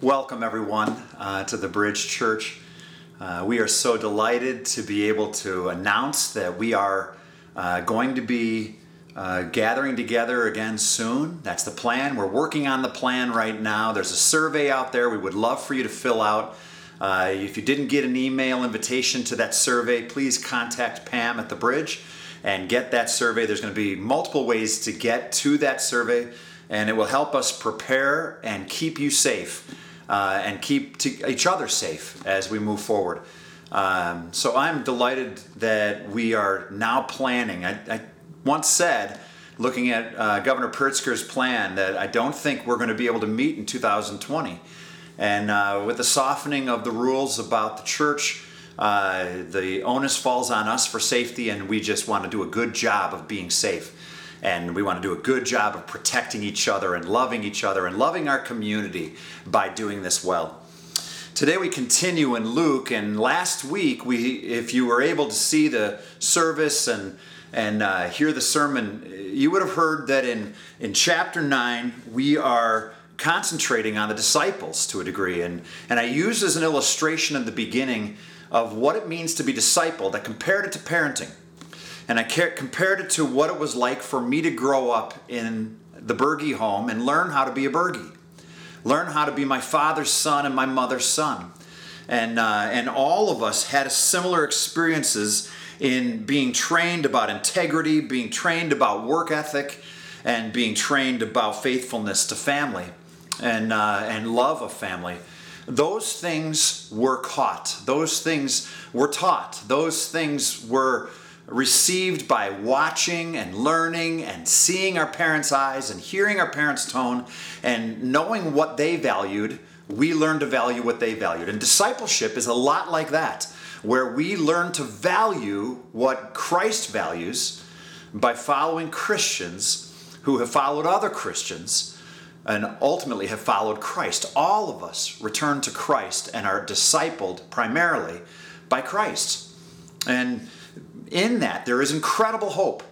Welcome, everyone, uh, to the Bridge Church. Uh, we are so delighted to be able to announce that we are uh, going to be uh, gathering together again soon. That's the plan. We're working on the plan right now. There's a survey out there we would love for you to fill out. Uh, if you didn't get an email invitation to that survey, please contact Pam at the Bridge and get that survey. There's going to be multiple ways to get to that survey, and it will help us prepare and keep you safe uh, and keep each other safe as we move forward. Um, so I'm delighted that we are now planning. I, I once said, looking at uh, Governor Pritzker's plan, that I don't think we're going to be able to meet in 2020. And uh, with the softening of the rules about the church, uh, the onus falls on us for safety, and we just want to do a good job of being safe and we want to do a good job of protecting each other and loving each other and loving our community by doing this well. Today we continue in Luke, and last week we, if you were able to see the service and and uh, hear the sermon, you would have heard that in in chapter nine we are concentrating on the disciples to a degree, and and I used as an illustration in the beginning of what it means to be discipled. I compared it to parenting. And I compared it to what it was like for me to grow up in the Berge home and learn how to be a Berge. Learn how to be my father's son and my mother's son. And, uh, and all of us had similar experiences in being trained about integrity, being trained about work ethic, and being trained about faithfulness to family and, uh, and love of family. Those things were caught. Those things were taught. Those things were received by watching and learning and seeing our parents' eyes and hearing our parents' tone and knowing what they valued, we learn to value what they valued. And discipleship is a lot like that, where we learn to value what Christ values by following Christians who have followed other Christians and ultimately have followed Christ. All of us return to Christ and are discipled primarily by Christ. And in that, there is incredible hope.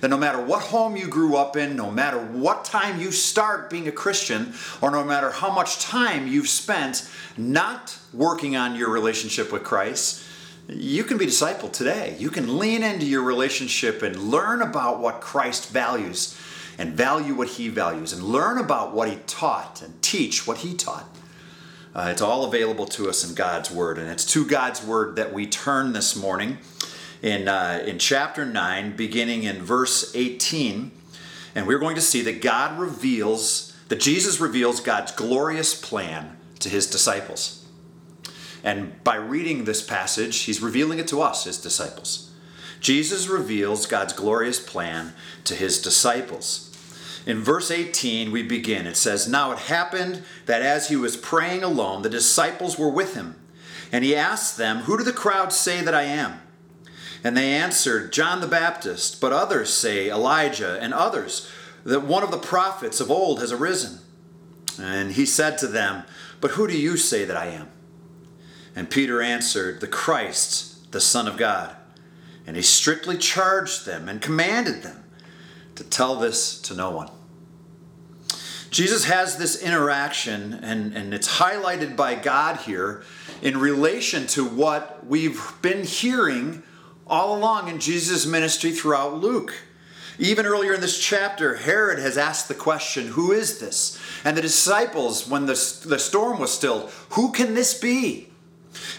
That no matter what home you grew up in, no matter what time you start being a Christian, or no matter how much time you've spent not working on your relationship with Christ, you can be discipled today. You can lean into your relationship and learn about what Christ values and value what he values and learn about what he taught and teach what he taught. Uh, it's all available to us in God's Word, and it's to God's Word that we turn this morning in, uh, in chapter 9, beginning in verse 18. And we're going to see that God reveals, that Jesus reveals God's glorious plan to his disciples. And by reading this passage, he's revealing it to us, his disciples. Jesus reveals God's glorious plan to his disciples. In verse 18, we begin. It says, Now it happened that as he was praying alone, the disciples were with him. And he asked them, Who do the crowds say that I am? And they answered, John the Baptist, but others say Elijah, and others that one of the prophets of old has arisen. And he said to them, But who do you say that I am? And Peter answered, The Christ, the Son of God. And he strictly charged them and commanded them to tell this to no one. Jesus has this interaction, and, and it's highlighted by God here in relation to what we've been hearing all along in Jesus' ministry throughout Luke. Even earlier in this chapter, Herod has asked the question, Who is this? And the disciples, when the, the storm was stilled, Who can this be?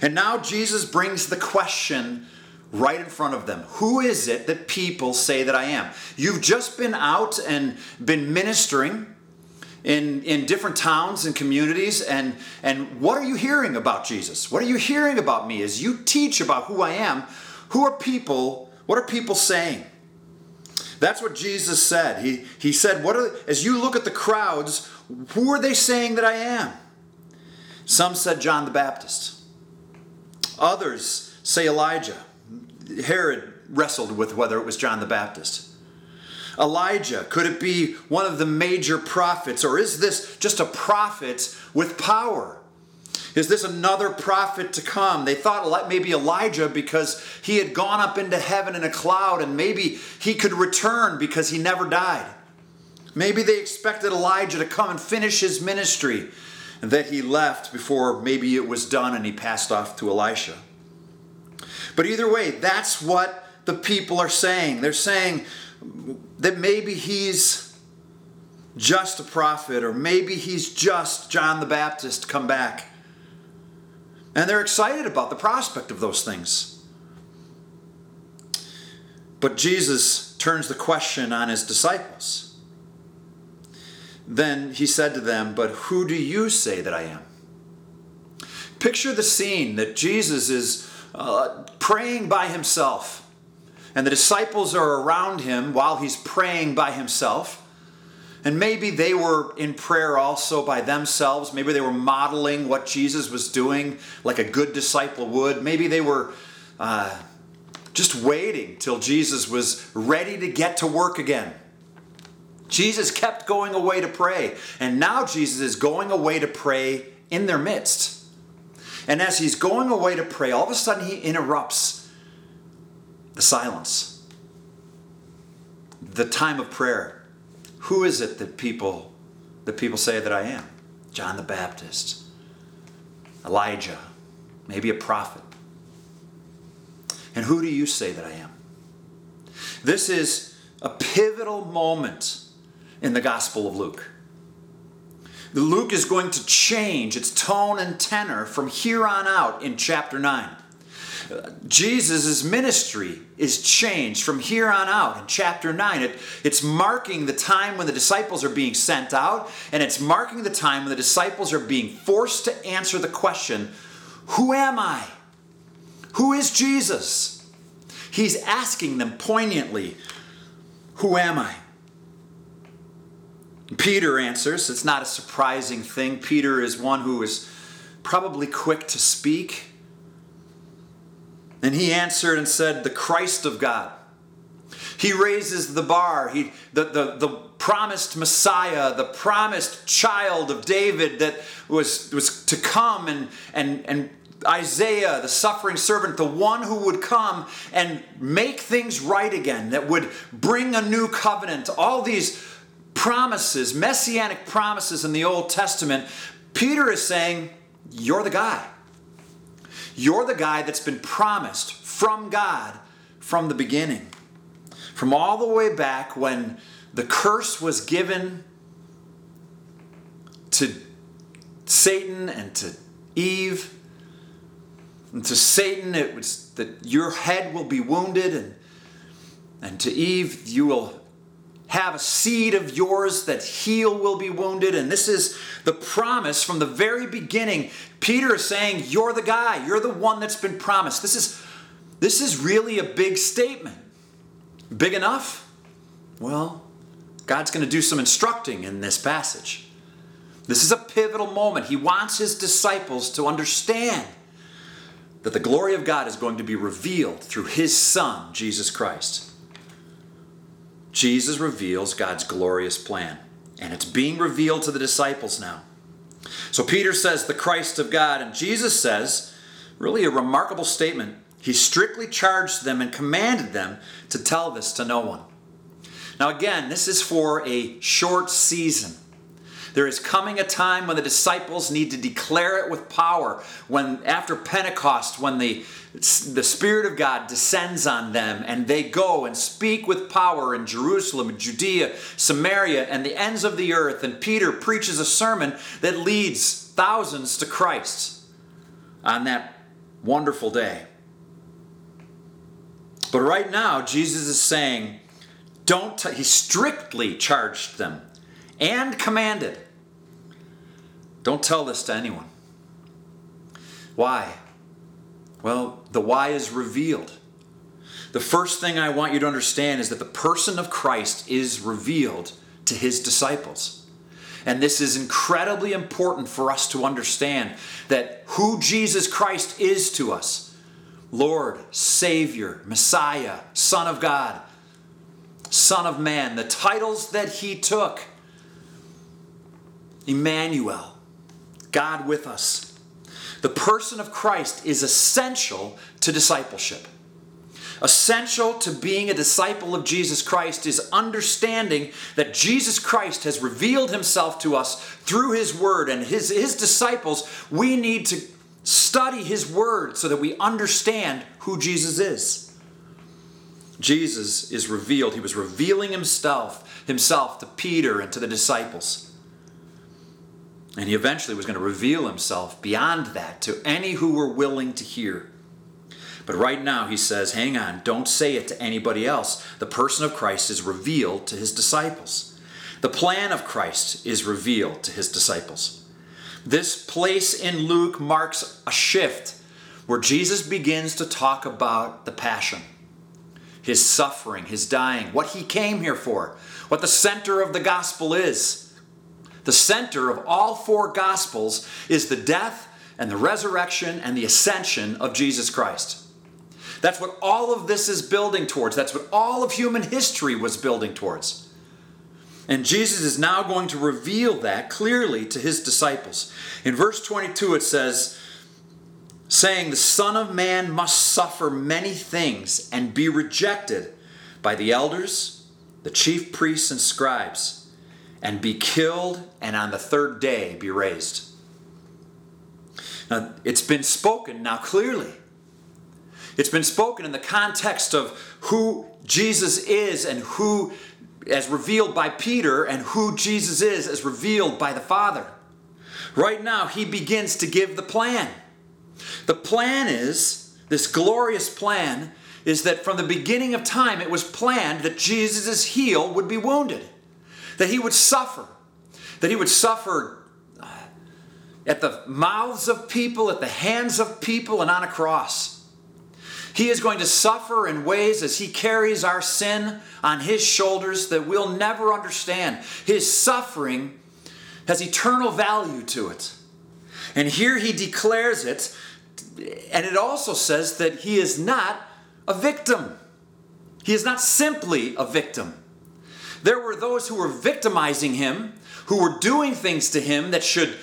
And now Jesus brings the question right in front of them Who is it that people say that I am? You've just been out and been ministering in, in different towns and communities, and, and what are you hearing about Jesus? What are you hearing about me as you teach about who I am? Who are people? What are people saying? That's what Jesus said. He, he said, what are, as you look at the crowds, who are they saying that I am? Some said John the Baptist. Others say Elijah. Herod wrestled with whether it was John the Baptist. Elijah, could it be one of the major prophets, or is this just a prophet with power? Is this another prophet to come? They thought maybe Elijah because he had gone up into heaven in a cloud and maybe he could return because he never died. Maybe they expected Elijah to come and finish his ministry. And that he left before maybe it was done and he passed off to Elisha. But either way, that's what the people are saying. They're saying that maybe he's just a prophet, or maybe he's just John the Baptist come back. And they're excited about the prospect of those things. But Jesus turns the question on his disciples. Then he said to them, But who do you say that I am? Picture the scene that Jesus is uh, praying by himself, and the disciples are around him while he's praying by himself. And maybe they were in prayer also by themselves. Maybe they were modeling what Jesus was doing like a good disciple would. Maybe they were uh, just waiting till Jesus was ready to get to work again. Jesus kept going away to pray, and now Jesus is going away to pray in their midst. And as he's going away to pray, all of a sudden he interrupts the silence, the time of prayer. Who is it that people that people say that I am? John the Baptist, Elijah, maybe a prophet. And who do you say that I am? This is a pivotal moment in the Gospel of Luke. Luke is going to change its tone and tenor from here on out in chapter 9. Jesus' ministry is changed from here on out in chapter 9. It, it's marking the time when the disciples are being sent out, and it's marking the time when the disciples are being forced to answer the question Who am I? Who is Jesus? He's asking them poignantly, Who am I? Peter answers. It's not a surprising thing. Peter is one who is probably quick to speak and he answered and said, The Christ of God. He raises the bar. He, the, the, the promised Messiah, the promised child of David that was, was to come, and, and, and Isaiah, the suffering servant, the one who would come and make things right again, that would bring a new covenant. All these promises, messianic promises in the Old Testament, Peter is saying, You're the guy. You're the guy that's been promised from God from the beginning. From all the way back when the curse was given to Satan and to Eve. And to Satan, it was that your head will be wounded, and, and to Eve, you will have a seed of yours that heel will be wounded. And this is the promise from the very beginning. Peter is saying, You're the guy, you're the one that's been promised. This is, this is really a big statement. Big enough? Well, God's going to do some instructing in this passage. This is a pivotal moment. He wants his disciples to understand that the glory of God is going to be revealed through his Son, Jesus Christ. Jesus reveals God's glorious plan, and it's being revealed to the disciples now. So Peter says, the Christ of God, and Jesus says, really a remarkable statement. He strictly charged them and commanded them to tell this to no one. Now, again, this is for a short season. There is coming a time when the disciples need to declare it with power. When after Pentecost, when the the Spirit of God descends on them and they go and speak with power in Jerusalem, Judea, Samaria, and the ends of the earth. And Peter preaches a sermon that leads thousands to Christ on that wonderful day. But right now, Jesus is saying, don't, t-, he strictly charged them and commanded, don't tell this to anyone. Why? Well, the why is revealed. The first thing I want you to understand is that the person of Christ is revealed to his disciples. And this is incredibly important for us to understand that who Jesus Christ is to us Lord, Savior, Messiah, Son of God, Son of Man, the titles that he took Emmanuel, God with us. The person of Christ is essential to discipleship. Essential to being a disciple of Jesus Christ is understanding that Jesus Christ has revealed himself to us through his word and his, his disciples. We need to study his word so that we understand who Jesus is. Jesus is revealed. He was revealing himself, himself to Peter and to the disciples. And he eventually was going to reveal himself beyond that to any who were willing to hear. But right now, he says, hang on, don't say it to anybody else. The person of Christ is revealed to his disciples. The plan of Christ is revealed to his disciples. This place in Luke marks a shift where Jesus begins to talk about the passion, his suffering, his dying, what he came here for, what the center of the gospel is. The center of all four gospels is the death and the resurrection and the ascension of Jesus Christ. That's what all of this is building towards. That's what all of human history was building towards. And Jesus is now going to reveal that clearly to his disciples. In verse 22, it says, saying, The Son of Man must suffer many things and be rejected by the elders, the chief priests, and scribes, and be killed, and on the third day be raised. Now, it's been spoken now clearly it's been spoken in the context of who Jesus is and who, as revealed by Peter, and who Jesus is as revealed by the Father. Right now, he begins to give the plan. The plan is this glorious plan is that from the beginning of time, it was planned that Jesus' heel would be wounded, that he would suffer, that he would suffer uh, at the mouths of people, at the hands of people, and on a cross. He is going to suffer in ways as He carries our sin on His shoulders that we'll never understand. His suffering has eternal value to it. And here He declares it, and it also says that He is not a victim. He is not simply a victim. There were those who were victimizing him, who were doing things to him that should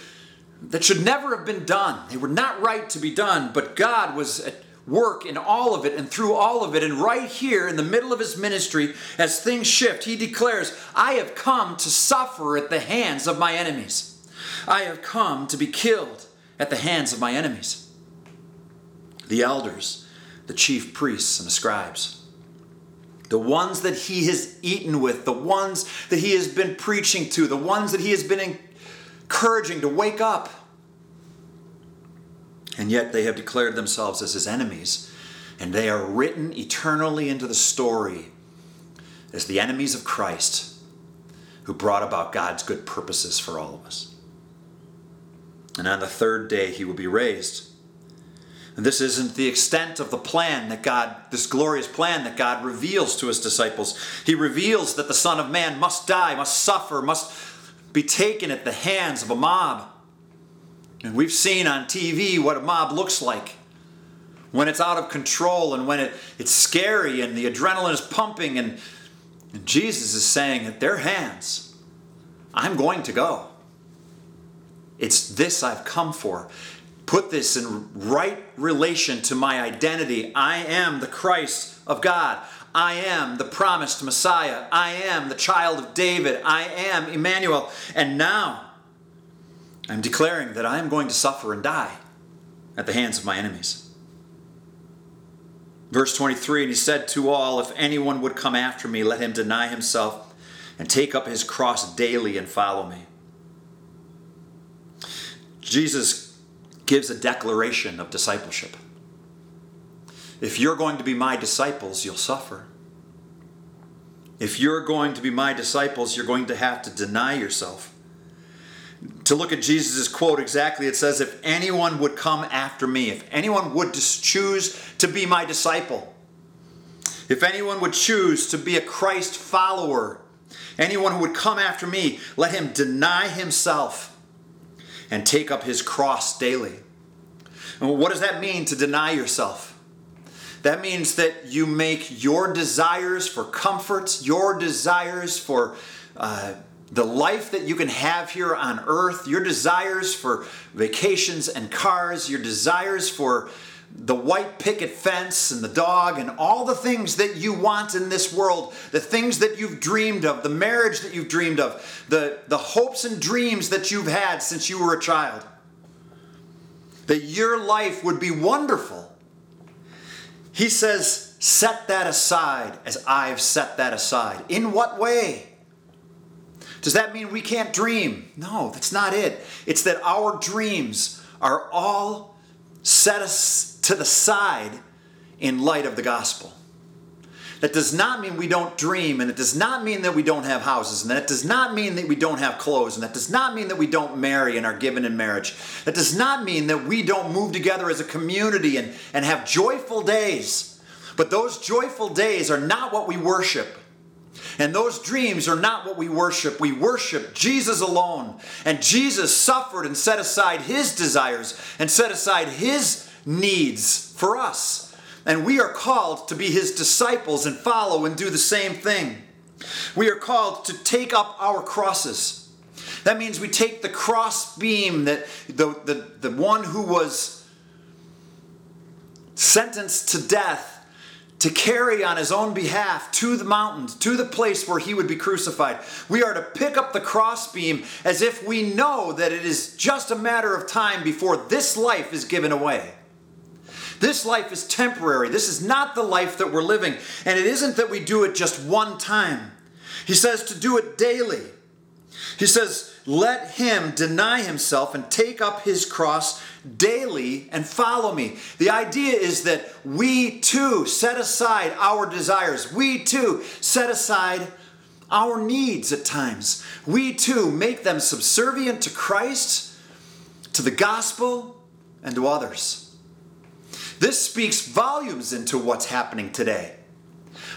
that should never have been done. They were not right to be done, but God was at work in all of it and through all of it. And right here in the middle of his ministry, as things shift, he declares, I have come to suffer at the hands of my enemies. I have come to be killed at the hands of my enemies. The elders, the chief priests, and the scribes. The ones that he has eaten with, the ones that he has been preaching to, the ones that he has been encouraging to wake up and yet they have declared themselves as his enemies, and they are written eternally into the story as the enemies of Christ who brought about God's good purposes for all of us. And on the third day, he will be raised. This isn't the extent of the plan that God, this glorious plan that God reveals to his disciples. He reveals that the Son of Man must die, must suffer, must be taken at the hands of a mob and we've seen on TV what a mob looks like when it's out of control and when it, it's scary and the adrenaline is pumping. And, and Jesus is saying, at their hands, I'm going to go. It's this I've come for. Put this in right relation to my identity. I am the Christ of God. I am the promised Messiah. I am the child of David. I am Emmanuel. And now, I'm declaring that I am going to suffer and die at the hands of my enemies. Verse 23 And he said to all, If anyone would come after me, let him deny himself and take up his cross daily and follow me. Jesus gives a declaration of discipleship. If you're going to be my disciples, you'll suffer. If you're going to be my disciples, you're going to have to deny yourself to look at Jesus' quote exactly, it says, If anyone would come after me, if anyone would choose to be my disciple, if anyone would choose to be a Christ follower, anyone who would come after me, let him deny himself and take up his cross daily. And what does that mean to deny yourself? That means that you make your desires for comforts, your desires for uh, the life that you can have here on earth, your desires for vacations and cars, your desires for the white picket fence and the dog and all the things that you want in this world, the things that you've dreamed of, the marriage that you've dreamed of, the, the hopes and dreams that you've had since you were a child, that your life would be wonderful. He says, Set that aside as I've set that aside. In what way? Does that mean we can't dream? No, that's not it. It's that our dreams are all set us to the side in light of the gospel. That does not mean we don't dream, and it does not mean that we don't have houses, and that does not mean that we don't have clothes, and that does not mean that we don't marry and are given in marriage. That does not mean that we don't move together as a community and, and have joyful days. But those joyful days are not what we worship. And those dreams are not what we worship. We worship Jesus alone. And Jesus suffered and set aside his desires and set aside his needs for us. And we are called to be his disciples and follow and do the same thing. We are called to take up our crosses. That means we take the cross beam that the, the, the one who was sentenced to death to carry on his own behalf to the mountains, to the place where he would be crucified. We are to pick up the crossbeam as if we know that it is just a matter of time before this life is given away. This life is temporary. This is not the life that we're living. And it isn't that we do it just one time. He says to do it daily. He says, let him deny himself and take up his cross daily and follow me. The idea is that we too set aside our desires. We too set aside our needs at times. We too make them subservient to Christ, to the gospel, and to others. This speaks volumes into what's happening today.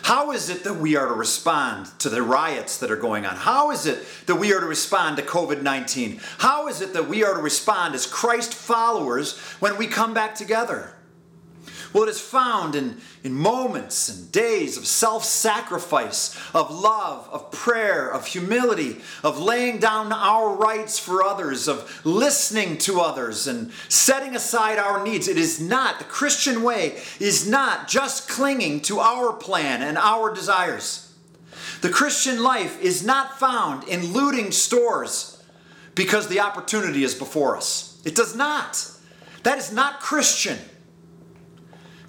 How is it that we are to respond to the riots that are going on? How is it that we are to respond to COVID 19? How is it that we are to respond as Christ followers when we come back together? Well, it is found in, in moments and days of self sacrifice, of love, of prayer, of humility, of laying down our rights for others, of listening to others, and setting aside our needs. It is not, the Christian way is not just clinging to our plan and our desires. The Christian life is not found in looting stores because the opportunity is before us. It does not. That is not Christian.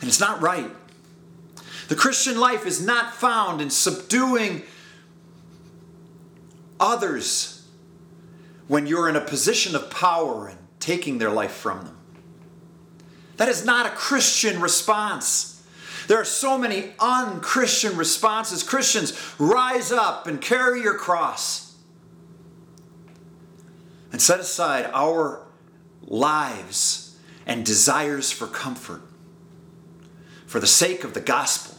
And it's not right. The Christian life is not found in subduing others when you're in a position of power and taking their life from them. That is not a Christian response. There are so many unchristian responses. Christians, rise up and carry your cross and set aside our lives and desires for comfort for the sake of the gospel.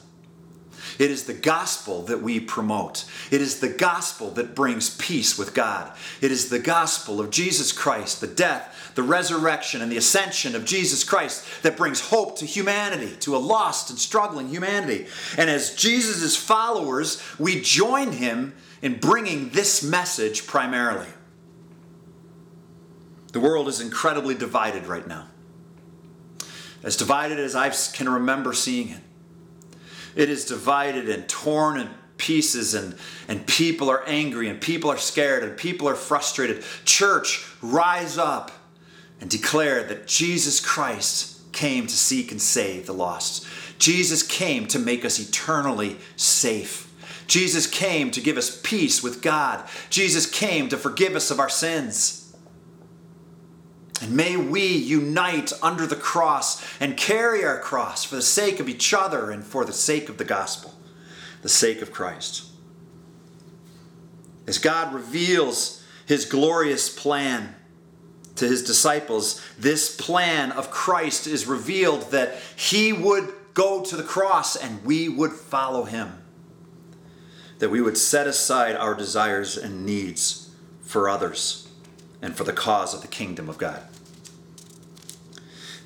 It is the gospel that we promote. It is the gospel that brings peace with God. It is the gospel of Jesus Christ, the death, the resurrection, and the ascension of Jesus Christ that brings hope to humanity, to a lost and struggling humanity. And as Jesus' followers, we join him in bringing this message primarily. The world is incredibly divided right now as divided as I can remember seeing it. It is divided and torn in pieces, and, and people are angry, and people are scared, and people are frustrated. Church, rise up and declare that Jesus Christ came to seek and save the lost. Jesus came to make us eternally safe. Jesus came to give us peace with God. Jesus came to forgive us of our sins. And may we unite under the cross and carry our cross for the sake of each other and for the sake of the gospel, the sake of Christ. As God reveals his glorious plan to his disciples, this plan of Christ is revealed that he would go to the cross and we would follow him. That we would set aside our desires and needs for others and for the cause of the kingdom of God.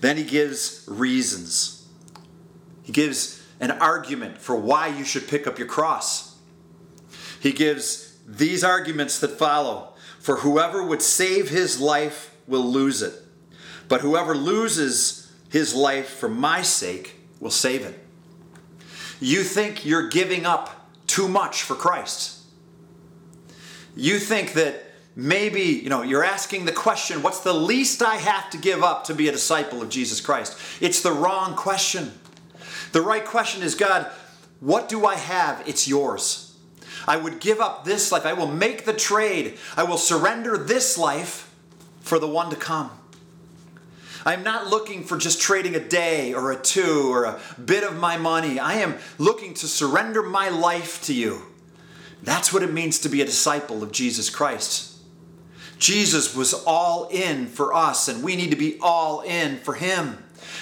Then he gives reasons. He gives an argument for why you should pick up your cross. He gives these arguments that follow For whoever would save his life will lose it, but whoever loses his life for my sake will save it. You think you're giving up too much for Christ. You think that maybe, you know, you're asking the question, what's the least I have to give up to be a disciple of Jesus Christ? It's the wrong question. The right question is, God, what do I have? It's yours. I would give up this life. I will make the trade. I will surrender this life for the one to come. I'm not looking for just trading a day or a two or a bit of my money. I am looking to surrender my life to you. That's what it means to be a disciple of Jesus Christ. Jesus was all in for us, and we need to be all in for him.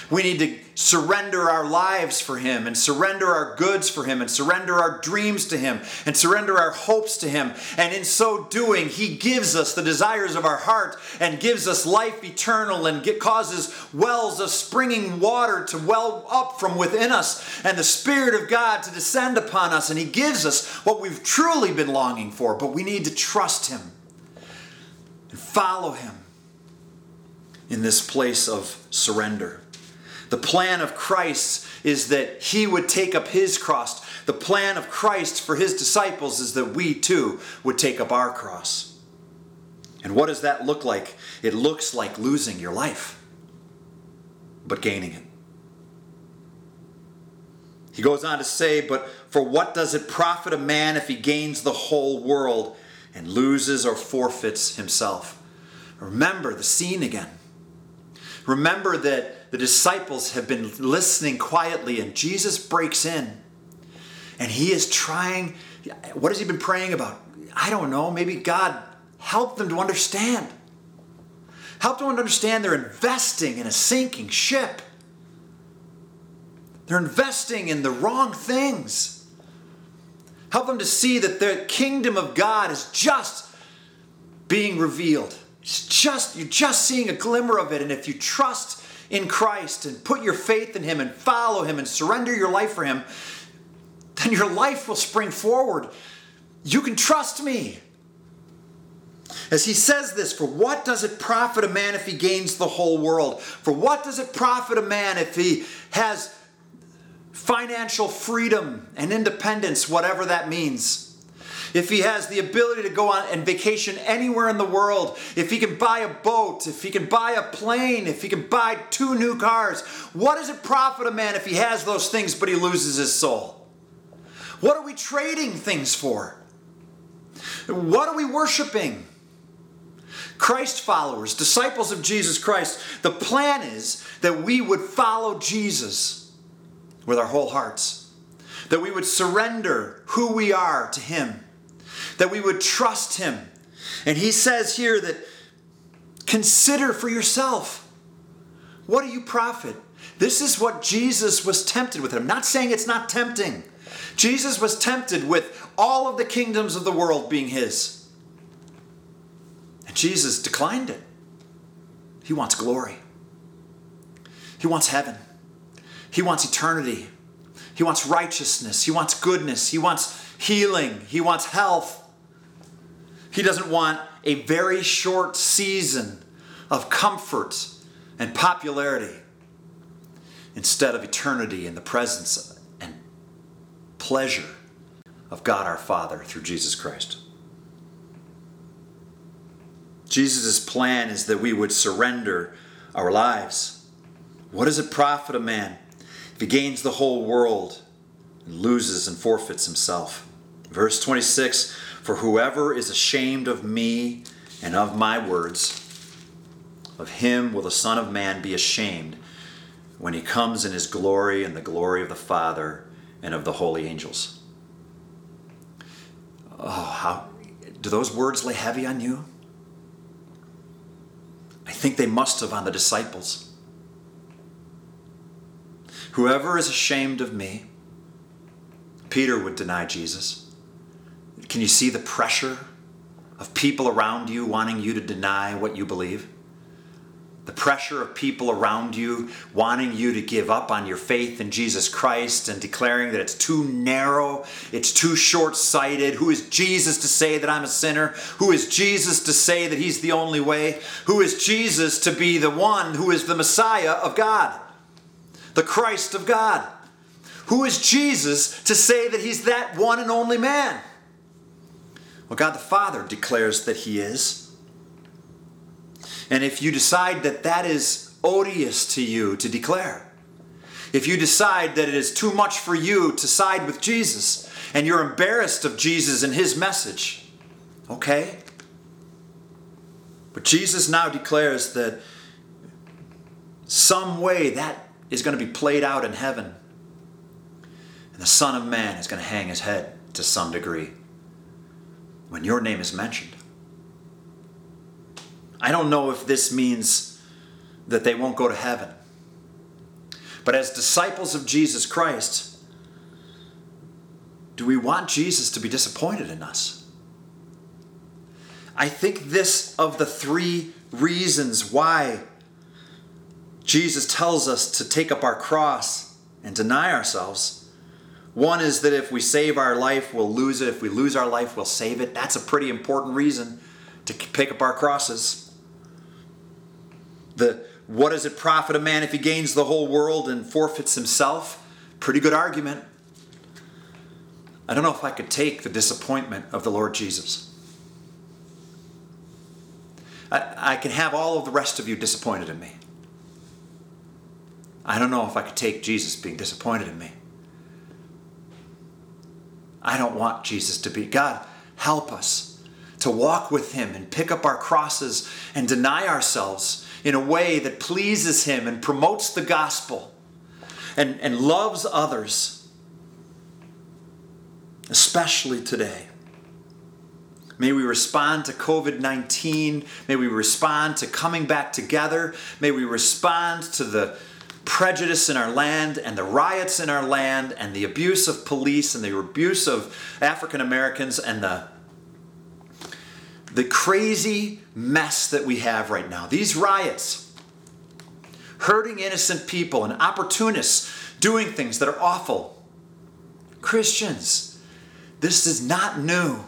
We need to surrender our lives for Him and surrender our goods for Him and surrender our dreams to Him and surrender our hopes to Him. And in so doing, He gives us the desires of our heart and gives us life eternal and get, causes wells of springing water to well up from within us and the Spirit of God to descend upon us. And He gives us what we've truly been longing for, but we need to trust Him and follow Him in this place of surrender. The plan of Christ is that he would take up his cross. The plan of Christ for his disciples is that we too would take up our cross. And what does that look like? It looks like losing your life, but gaining it. He goes on to say, But for what does it profit a man if he gains the whole world and loses or forfeits himself? Remember the scene again. Remember that the disciples have been listening quietly, and Jesus breaks in. And he is trying, what has he been praying about? I don't know. Maybe God help them to understand. Help them to understand they're investing in a sinking ship. They're investing in the wrong things. Help them to see that the kingdom of God is just being revealed. It's just you're just seeing a glimmer of it and if you trust in Christ and put your faith in him and follow him and surrender your life for him, then your life will spring forward. You can trust me. As he says this, for what does it profit a man if he gains the whole world? For what does it profit a man if he has financial freedom and independence, whatever that means? if he has the ability to go on and vacation anywhere in the world, if he can buy a boat, if he can buy a plane, if he can buy two new cars, what does it profit a man if he has those things but he loses his soul? What are we trading things for? What are we worshiping? Christ followers, disciples of Jesus Christ, the plan is that we would follow Jesus with our whole hearts, that we would surrender who we are to Him that we would trust him. And he says here that consider for yourself what do you profit? This is what Jesus was tempted with. I'm not saying it's not tempting. Jesus was tempted with all of the kingdoms of the world being his. And Jesus declined it. He wants glory. He wants heaven. He wants eternity. He wants righteousness. He wants goodness. He wants healing. He wants health. He doesn't want a very short season of comfort and popularity instead of eternity in the presence and pleasure of God our Father through Jesus Christ. Jesus' plan is that we would surrender our lives. What does it profit a man if he gains the whole world and loses and forfeits himself? Verse 26 For whoever is ashamed of me and of my words, of him will the Son of Man be ashamed when he comes in his glory and the glory of the Father and of the holy angels. Oh, how do those words lay heavy on you? I think they must have on the disciples. Whoever is ashamed of me, Peter would deny Jesus. Can you see the pressure of people around you wanting you to deny what you believe? The pressure of people around you wanting you to give up on your faith in Jesus Christ and declaring that it's too narrow, it's too short sighted. Who is Jesus to say that I'm a sinner? Who is Jesus to say that He's the only way? Who is Jesus to be the one who is the Messiah of God? The Christ of God. Who is Jesus to say that he's that one and only man? Well, God the Father declares that he is. And if you decide that that is odious to you to declare, if you decide that it is too much for you to side with Jesus and you're embarrassed of Jesus and his message, okay? But Jesus now declares that some way that is going to be played out in heaven. And the Son of Man is going to hang his head to some degree when your name is mentioned. I don't know if this means that they won't go to heaven. But as disciples of Jesus Christ, do we want Jesus to be disappointed in us? I think this of the three reasons why Jesus tells us to take up our cross and deny ourselves. One is that if we save our life, we'll lose it. If we lose our life, we'll save it. That's a pretty important reason to pick up our crosses. The what does it profit a man if he gains the whole world and forfeits himself? Pretty good argument. I don't know if I could take the disappointment of the Lord Jesus. I, I can have all of the rest of you disappointed in me. I don't know if I could take Jesus being disappointed in me. I don't want Jesus to be. God, help us to walk with Him and pick up our crosses and deny ourselves in a way that pleases Him and promotes the gospel and, and loves others, especially today. May we respond to COVID 19. May we respond to coming back together. May we respond to the prejudice in our land and the riots in our land and the abuse of police and the abuse of African Americans and the the crazy mess that we have right now. These riots, hurting innocent people and opportunists doing things that are awful. Christians, this is not new.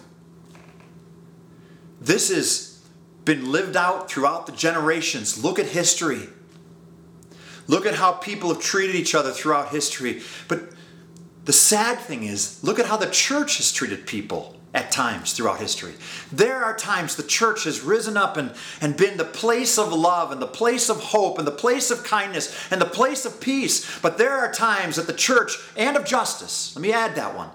This has been lived out throughout the generations. Look at history. Look at how people have treated each other throughout history. But the sad thing is, look at how the church has treated people at times throughout history. There are times the church has risen up and, and been the place of love and the place of hope and the place of kindness and the place of peace. But there are times that the church and of justice, let me add that one.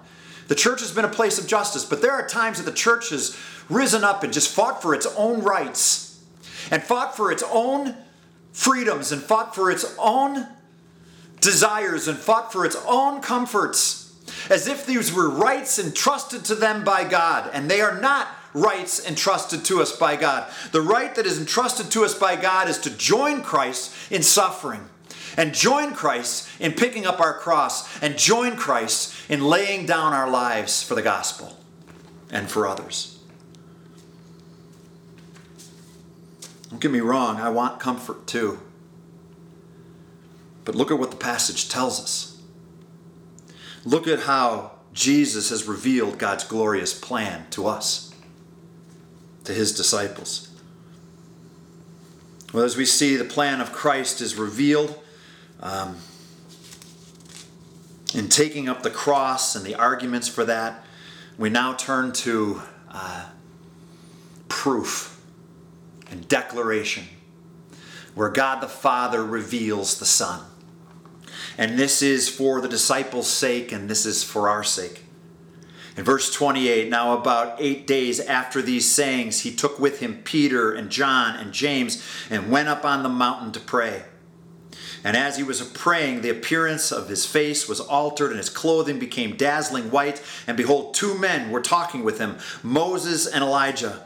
The church has been a place of justice, but there are times that the church has risen up and just fought for its own rights and fought for its own freedoms and fought for its own desires and fought for its own comforts as if these were rights entrusted to them by God, and they are not rights entrusted to us by God. The right that is entrusted to us by God is to join Christ in suffering, and join Christ in picking up our cross, and join Christ in laying down our lives for the gospel and for others. Don't get me wrong, I want comfort too. But look at what the passage tells us. Look at how Jesus has revealed God's glorious plan to us, to his disciples. Well, as we see, the plan of Christ is revealed um, in taking up the cross and the arguments for that. We now turn to uh, proof and declaration, where God the Father reveals the Son. And this is for the disciples' sake, and this is for our sake. In verse 28, now about eight days after these sayings, he took with him Peter and John and James and went up on the mountain to pray. And as he was praying, the appearance of his face was altered, and his clothing became dazzling white. And behold, two men were talking with him Moses and Elijah,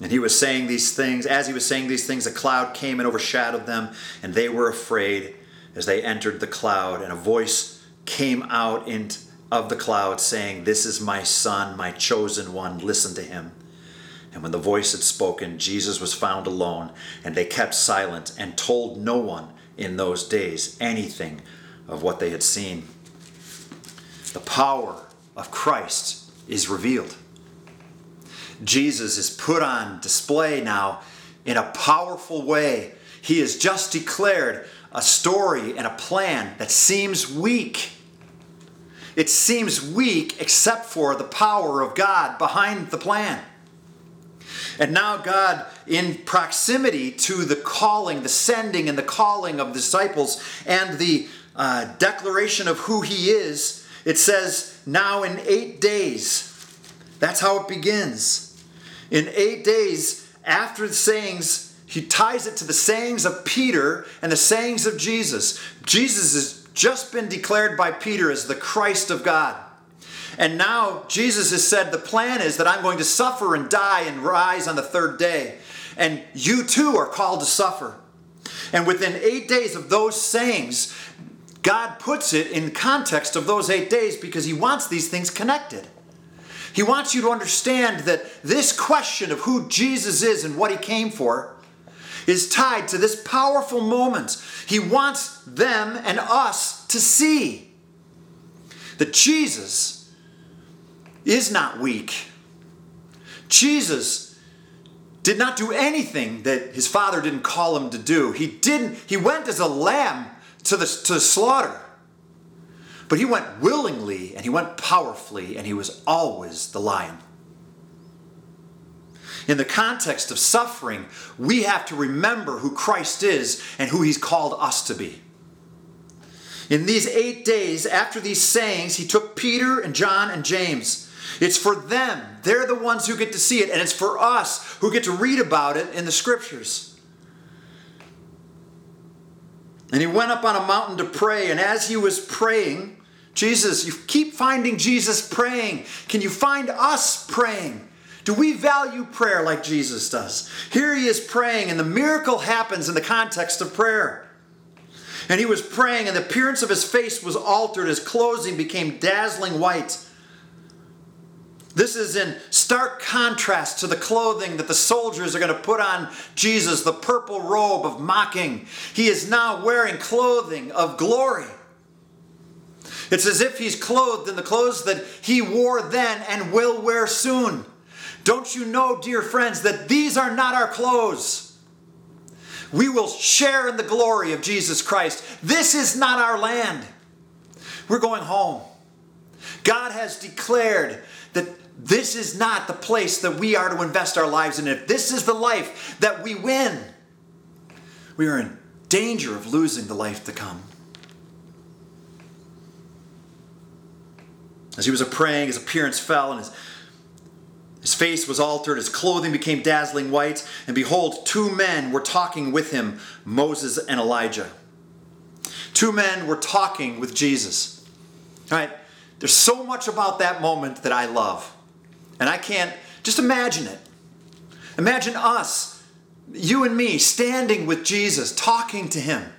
and he was saying these things. As he was saying these things, a cloud came and overshadowed them, and they were afraid. as they entered the cloud, and a voice came out in, of the cloud saying, This is my son, my chosen one, listen to him. And when the voice had spoken, Jesus was found alone, and they kept silent and told no one in those days anything of what they had seen. The power of Christ is revealed. Jesus is put on display now in a powerful way. He has just declared a story and a plan that seems weak. It seems weak except for the power of God behind the plan. And now, God, in proximity to the calling, the sending and the calling of disciples, and the uh, declaration of who He is, it says, now in eight days. That's how it begins. In eight days, after the sayings, he ties it to the sayings of Peter and the sayings of Jesus. Jesus has just been declared by Peter as the Christ of God. And now Jesus has said, The plan is that I'm going to suffer and die and rise on the third day. And you too are called to suffer. And within eight days of those sayings, God puts it in context of those eight days because He wants these things connected. He wants you to understand that this question of who Jesus is and what He came for is tied to this powerful moment. He wants them and us to see that Jesus is not weak. Jesus did not do anything that his father didn't call him to do. He didn't he went as a lamb to the to the slaughter. But he went willingly and he went powerfully and he was always the lion. In the context of suffering, we have to remember who Christ is and who he's called us to be. In these eight days after these sayings, he took Peter and John and James it's for them. They're the ones who get to see it, and it's for us who get to read about it in the scriptures. And he went up on a mountain to pray, and as he was praying, Jesus, you keep finding Jesus praying. Can you find us praying? Do we value prayer like Jesus does? Here he is praying, and the miracle happens in the context of prayer. And he was praying, and the appearance of his face was altered. His clothing became dazzling white. This is in stark contrast to the clothing that the soldiers are going to put on Jesus, the purple robe of mocking. He is now wearing clothing of glory. It's as if he's clothed in the clothes that he wore then and will wear soon. Don't you know, dear friends, that these are not our clothes? We will share in the glory of Jesus Christ. This is not our land. We're going home. God has declared that this is not the place that we are to invest our lives in. If this is the life that we win, we are in danger of losing the life to come. As he was praying, his appearance fell and his, his face was altered, his clothing became dazzling white, and behold, two men were talking with him Moses and Elijah. Two men were talking with Jesus. All right, there's so much about that moment that I love. And I can't, just imagine it. Imagine us, you and me, standing with Jesus, talking to him.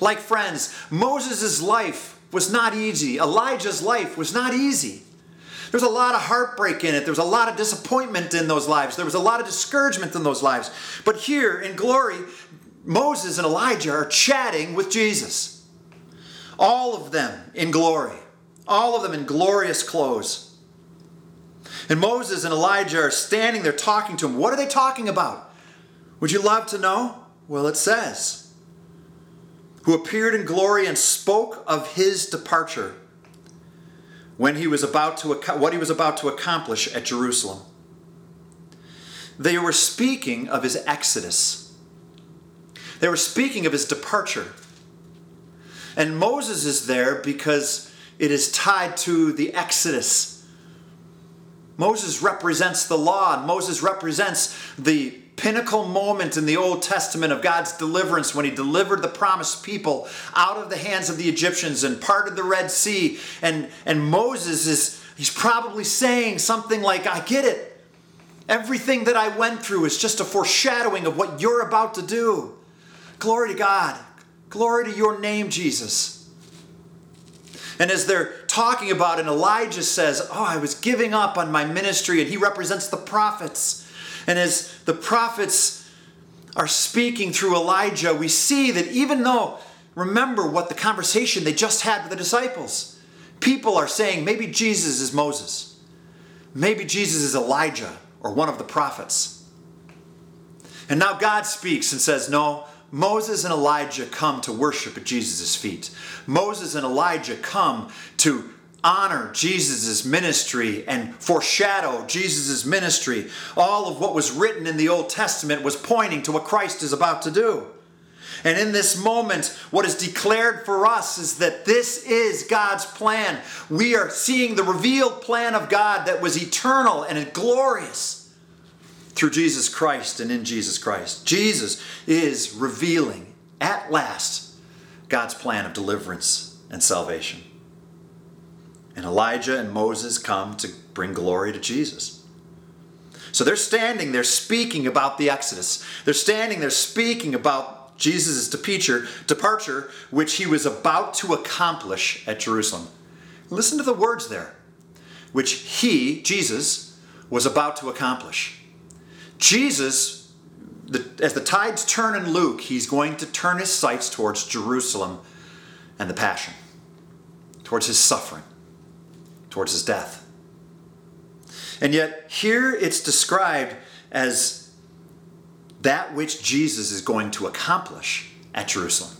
Like friends, Moses' life was not easy. Elijah's life was not easy. There was a lot of heartbreak in it. There was a lot of disappointment in those lives. There was a lot of discouragement in those lives. But here in glory, Moses and Elijah are chatting with Jesus. All of them in glory, all of them in glorious clothes. And Moses and Elijah are standing there talking to him. What are they talking about? Would you love to know? Well, it says, who appeared in glory and spoke of his departure when he was about to what he was about to accomplish at Jerusalem. They were speaking of his exodus. They were speaking of his departure. And Moses is there because it is tied to the exodus Moses represents the law, and Moses represents the pinnacle moment in the Old Testament of God's deliverance when he delivered the promised people out of the hands of the Egyptians and parted the Red Sea. And, and Moses is, he's probably saying something like, I get it. Everything that I went through is just a foreshadowing of what you're about to do. Glory to God. Glory to your name, Jesus. And as they're talking about and Elijah says, Oh, I was giving up on my ministry, and he represents the prophets. And as the prophets are speaking through Elijah, we see that even though, remember what the conversation they just had with the disciples, people are saying maybe Jesus is Moses, maybe Jesus is Elijah or one of the prophets. And now God speaks and says, No, Moses and Elijah come to worship at Jesus' feet. Moses and Elijah come to honor Jesus' ministry and foreshadow Jesus' ministry. All of what was written in the Old Testament was pointing to what Christ is about to do. And in this moment, what is declared for us is that this is God's plan. We are seeing the revealed plan of God that was eternal and glorious through Jesus Christ and in Jesus Christ. Jesus is revealing at last God's plan of deliverance and salvation. And Elijah and Moses come to bring glory to Jesus. So they're standing there speaking about the Exodus. They're standing there speaking about Jesus' departure, departure, which he was about to accomplish at Jerusalem. Listen to the words there, which he, Jesus, was about to accomplish. Jesus, the, as the tides turn in Luke, he's going to turn his sights towards Jerusalem and the Passion, towards his suffering, towards his death. And yet, here it's described as that which Jesus is going to accomplish at Jerusalem.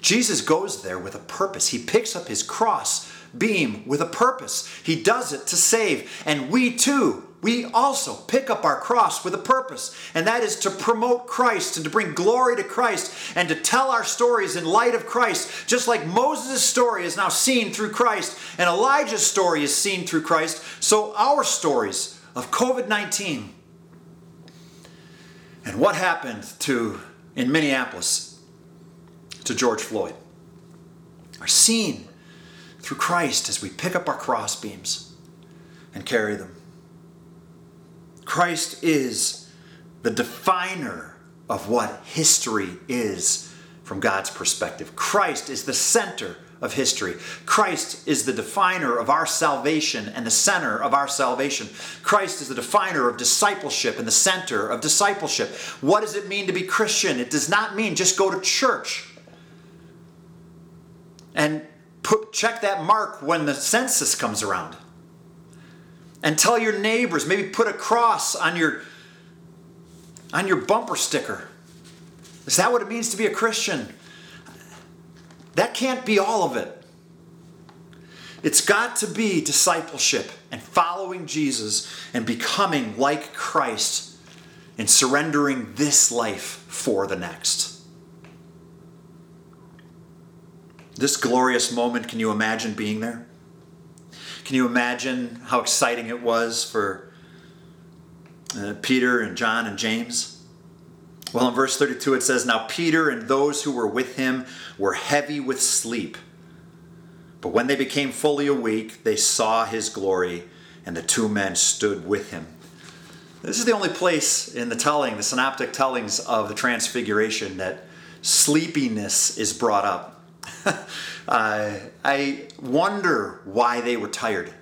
Jesus goes there with a purpose. He picks up his cross beam with a purpose. He does it to save. And we too we also pick up our cross with a purpose, and that is to promote Christ and to bring glory to Christ and to tell our stories in light of Christ. Just like Moses' story is now seen through Christ and Elijah's story is seen through Christ, so our stories of COVID 19 and what happened to in Minneapolis to George Floyd are seen through Christ as we pick up our cross beams and carry them. Christ is the definer of what history is from God's perspective. Christ is the center of history. Christ is the definer of our salvation and the center of our salvation. Christ is the definer of discipleship and the center of discipleship. What does it mean to be Christian? It does not mean just go to church and put, check that mark when the census comes around and tell your neighbors maybe put a cross on your on your bumper sticker. Is that what it means to be a christian? That can't be all of it. It's got to be discipleship and following jesus and becoming like christ and surrendering this life for the next. This glorious moment can you imagine being there can you imagine how exciting it was for uh, Peter and John and James? Well, in verse 32, it says, Now Peter and those who were with him were heavy with sleep. But when they became fully awake, they saw his glory, and the two men stood with him. This is the only place in the telling, the synoptic tellings of the Transfiguration, that sleepiness is brought up. Uh, I wonder why they were tired.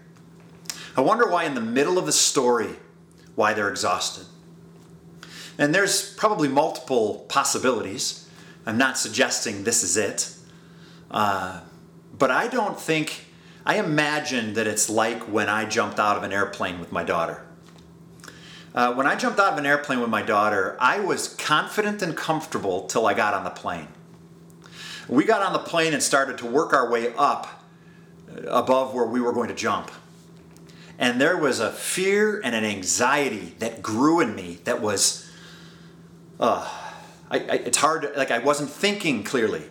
I wonder why, in the middle of the story, why they're exhausted. And there's probably multiple possibilities. I'm not suggesting this is it. Uh, but I don't think, I imagine that it's like when I jumped out of an airplane with my daughter. Uh, when I jumped out of an airplane with my daughter, I was confident and comfortable till I got on the plane. We got on the plane and started to work our way up above where we were going to jump. And there was a fear and an anxiety that grew in me that was, uh, I, I, it's hard, to, like I wasn't thinking clearly.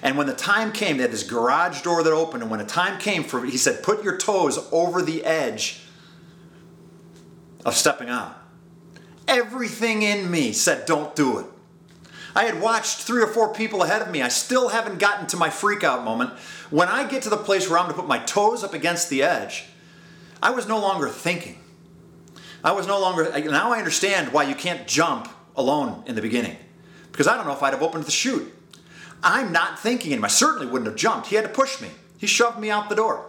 And when the time came, they had this garage door that opened, and when the time came for, he said, put your toes over the edge of stepping out. Everything in me said, don't do it. I had watched three or four people ahead of me. I still haven't gotten to my freak out moment. When I get to the place where I'm going to put my toes up against the edge, I was no longer thinking. I was no longer, now I understand why you can't jump alone in the beginning. Because I don't know if I'd have opened the chute. I'm not thinking anymore. I certainly wouldn't have jumped. He had to push me, he shoved me out the door.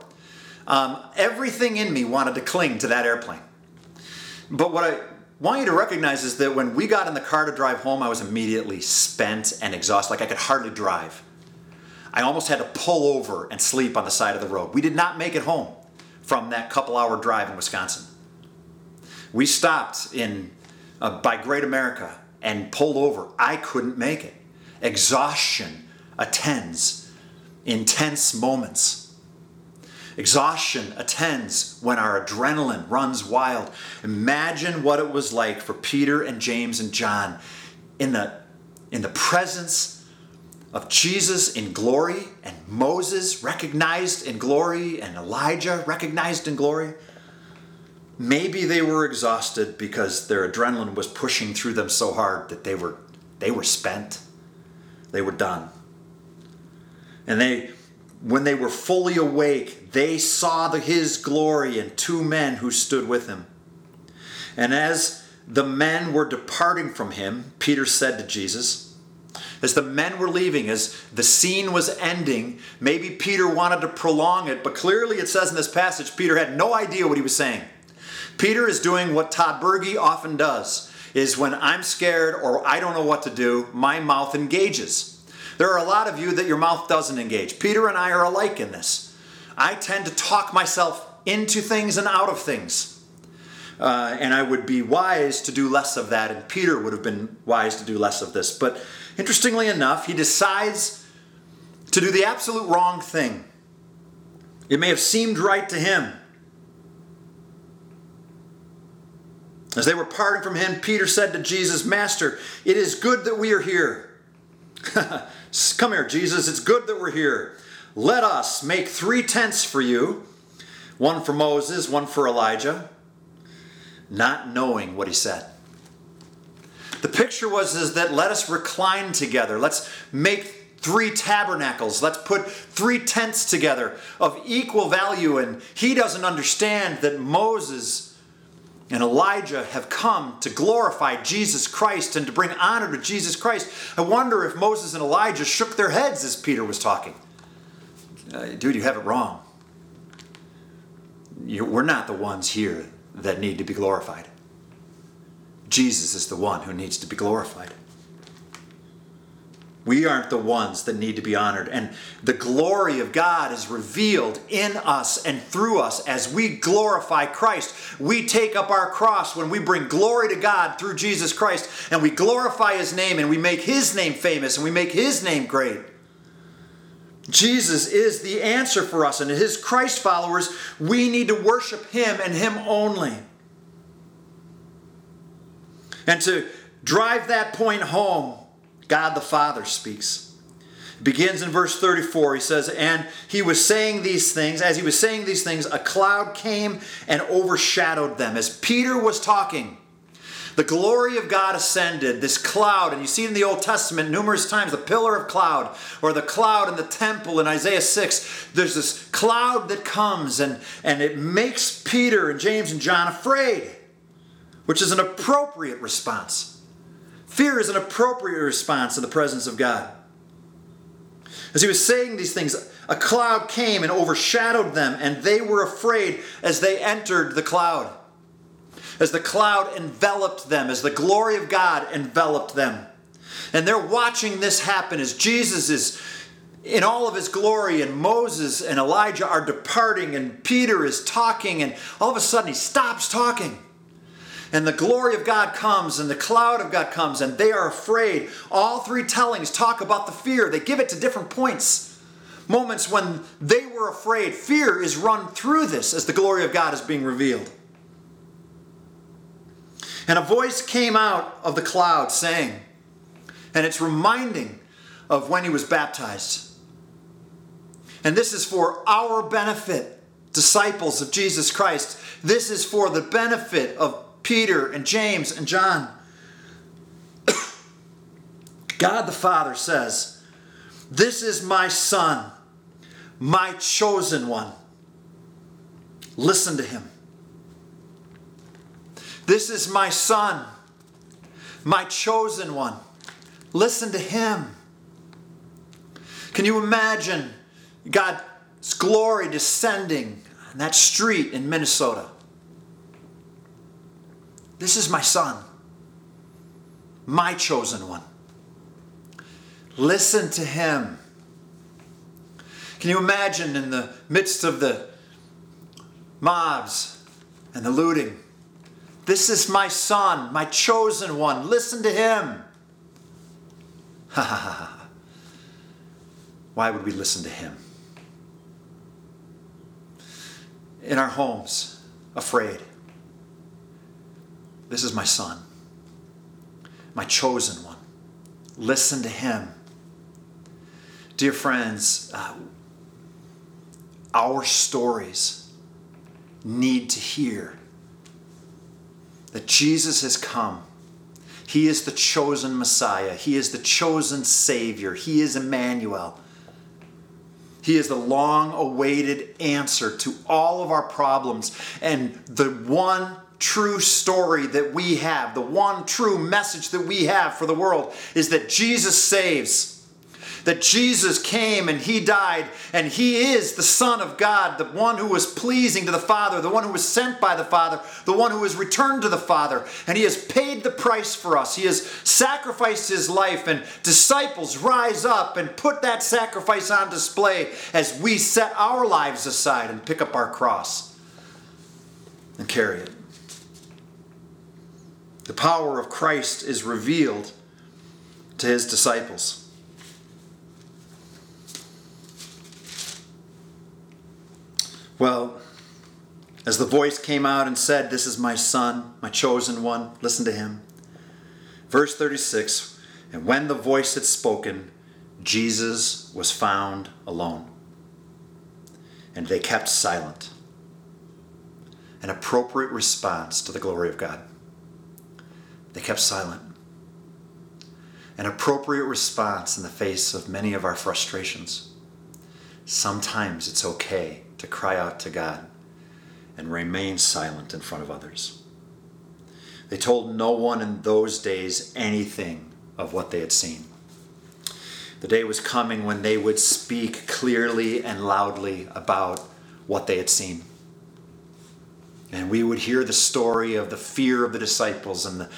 Um, everything in me wanted to cling to that airplane. But what I want you to recognize is that when we got in the car to drive home, I was immediately spent and exhausted, like I could hardly drive. I almost had to pull over and sleep on the side of the road. We did not make it home from that couple hour drive in Wisconsin. We stopped in uh, by Great America and pulled over. I couldn't make it. Exhaustion attends intense moments. Exhaustion attends when our adrenaline runs wild. Imagine what it was like for Peter and James and John in the, in the presence of Jesus in glory and Moses recognized in glory and Elijah recognized in glory. Maybe they were exhausted because their adrenaline was pushing through them so hard that they were they were spent. They were done. And they when they were fully awake, they saw the, his glory and two men who stood with him. And as the men were departing from him, Peter said to Jesus, as the men were leaving, as the scene was ending, maybe Peter wanted to prolong it, but clearly it says in this passage, Peter had no idea what he was saying. Peter is doing what Todd Berge often does, is when I'm scared or I don't know what to do, my mouth engages. There are a lot of you that your mouth doesn't engage. Peter and I are alike in this. I tend to talk myself into things and out of things. Uh, and I would be wise to do less of that, and Peter would have been wise to do less of this. But interestingly enough, he decides to do the absolute wrong thing. It may have seemed right to him. As they were parting from him, Peter said to Jesus, Master, it is good that we are here. Come here, Jesus. It's good that we're here. Let us make three tents for you one for Moses, one for Elijah, not knowing what he said. The picture was is that let us recline together. Let's make three tabernacles. Let's put three tents together of equal value. And he doesn't understand that Moses and Elijah have come to glorify Jesus Christ and to bring honor to Jesus Christ. I wonder if Moses and Elijah shook their heads as Peter was talking. Uh, dude, you have it wrong. You, we're not the ones here that need to be glorified. Jesus is the one who needs to be glorified. We aren't the ones that need to be honored. And the glory of God is revealed in us and through us as we glorify Christ. We take up our cross when we bring glory to God through Jesus Christ and we glorify His name and we make His name famous and we make His name great. Jesus is the answer for us, and His Christ followers, we need to worship Him and Him only. And to drive that point home, God the Father speaks. It begins in verse 34. He says, And he was saying these things, as he was saying these things, a cloud came and overshadowed them. As Peter was talking, the glory of God ascended, this cloud, and you see in the Old Testament numerous times the pillar of cloud, or the cloud in the temple in Isaiah 6. There's this cloud that comes and, and it makes Peter and James and John afraid, which is an appropriate response. Fear is an appropriate response to the presence of God. As he was saying these things, a cloud came and overshadowed them, and they were afraid as they entered the cloud. As the cloud enveloped them, as the glory of God enveloped them. And they're watching this happen as Jesus is in all of his glory, and Moses and Elijah are departing, and Peter is talking, and all of a sudden he stops talking and the glory of God comes and the cloud of God comes and they are afraid. All three tellings talk about the fear. They give it to different points. Moments when they were afraid. Fear is run through this as the glory of God is being revealed. And a voice came out of the cloud saying, and it's reminding of when he was baptized. And this is for our benefit, disciples of Jesus Christ. This is for the benefit of Peter and James and John. God the Father says, This is my Son, my chosen one. Listen to him. This is my Son, my chosen one. Listen to him. Can you imagine God's glory descending on that street in Minnesota? This is my son, my chosen one. Listen to him. Can you imagine in the midst of the mobs and the looting? This is my son, my chosen one. Listen to him. Ha ha ha. Why would we listen to him? In our homes, afraid. This is my son, my chosen one. Listen to him. Dear friends, uh, our stories need to hear that Jesus has come. He is the chosen Messiah. He is the chosen Savior. He is Emmanuel. He is the long awaited answer to all of our problems and the one true story that we have, the one true message that we have for the world is that Jesus saves. That Jesus came and he died, and he is the Son of God, the one who was pleasing to the Father, the one who was sent by the Father, the one who was returned to the Father, and he has paid the price for us. He has sacrificed his life, and disciples rise up and put that sacrifice on display as we set our lives aside and pick up our cross and carry it. The power of Christ is revealed to his disciples. Well, as the voice came out and said, This is my son, my chosen one, listen to him. Verse 36 And when the voice had spoken, Jesus was found alone. And they kept silent. An appropriate response to the glory of God. They kept silent. An appropriate response in the face of many of our frustrations. Sometimes it's okay to cry out to God and remain silent in front of others. They told no one in those days anything of what they had seen. The day was coming when they would speak clearly and loudly about what they had seen. And we would hear the story of the fear of the disciples and the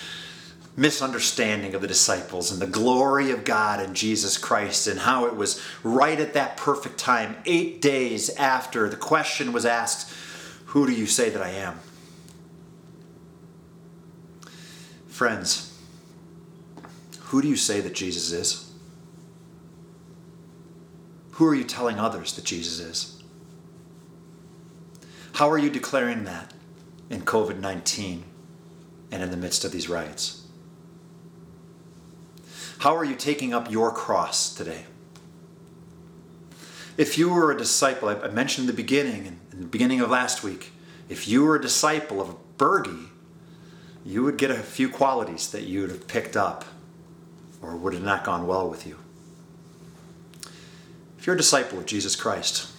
misunderstanding of the disciples and the glory of God and Jesus Christ and how it was right at that perfect time, eight days after the question was asked, Who do you say that I am? Friends, who do you say that Jesus is? Who are you telling others that Jesus is? How are you declaring that in COVID 19 and in the midst of these riots? How are you taking up your cross today? If you were a disciple, I mentioned in the beginning, in the beginning of last week, if you were a disciple of Berge, you would get a few qualities that you would have picked up or would have not gone well with you. If you're a disciple of Jesus Christ,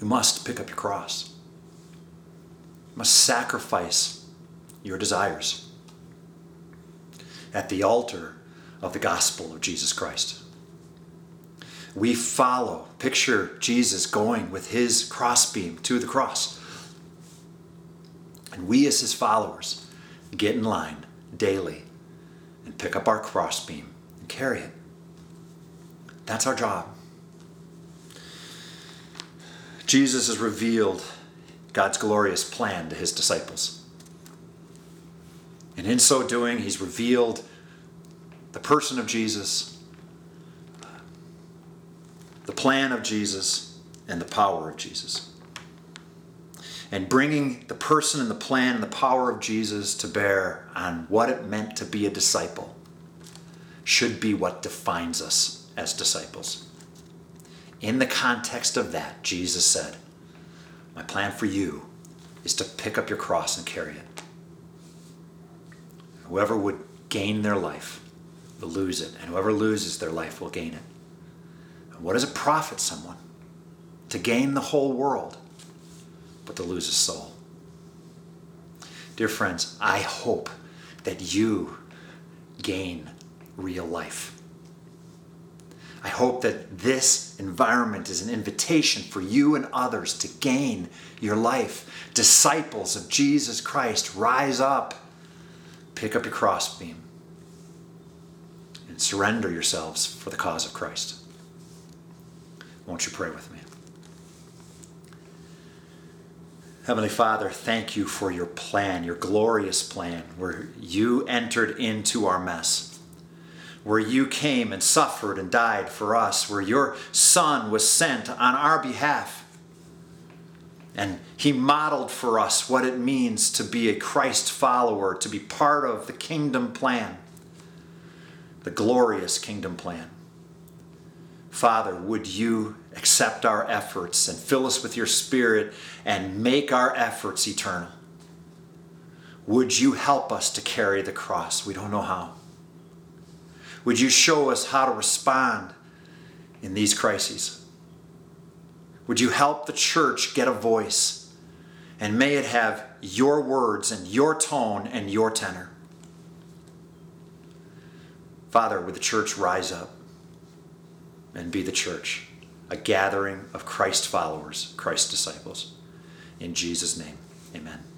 you must pick up your cross. You must sacrifice your desires at the altar of the gospel of Jesus Christ. We follow, picture Jesus going with his crossbeam to the cross. And we, as his followers, get in line daily and pick up our crossbeam and carry it. That's our job. Jesus has revealed God's glorious plan to his disciples. And in so doing, he's revealed the person of Jesus, the plan of Jesus, and the power of Jesus. And bringing the person and the plan and the power of Jesus to bear on what it meant to be a disciple should be what defines us as disciples. In the context of that, Jesus said, My plan for you is to pick up your cross and carry it. Whoever would gain their life will lose it, and whoever loses their life will gain it. And what does it profit someone to gain the whole world, but to lose a soul? Dear friends, I hope that you gain real life. I hope that this environment is an invitation for you and others to gain your life. Disciples of Jesus Christ, rise up, pick up your crossbeam, and surrender yourselves for the cause of Christ. Won't you pray with me? Heavenly Father, thank you for your plan, your glorious plan, where you entered into our mess, where you came and suffered and died for us, where your Son was sent on our behalf. And he modeled for us what it means to be a Christ follower, to be part of the kingdom plan, the glorious kingdom plan. Father, would you accept our efforts and fill us with your Spirit and make our efforts eternal? Would you help us to carry the cross? We don't know how. Would you show us how to respond in these crises? Would you help the church get a voice? And may it have your words and your tone and your tenor. Father, would the church rise up? and be the church, a gathering of Christ followers, Christ disciples. In Jesus' name, amen.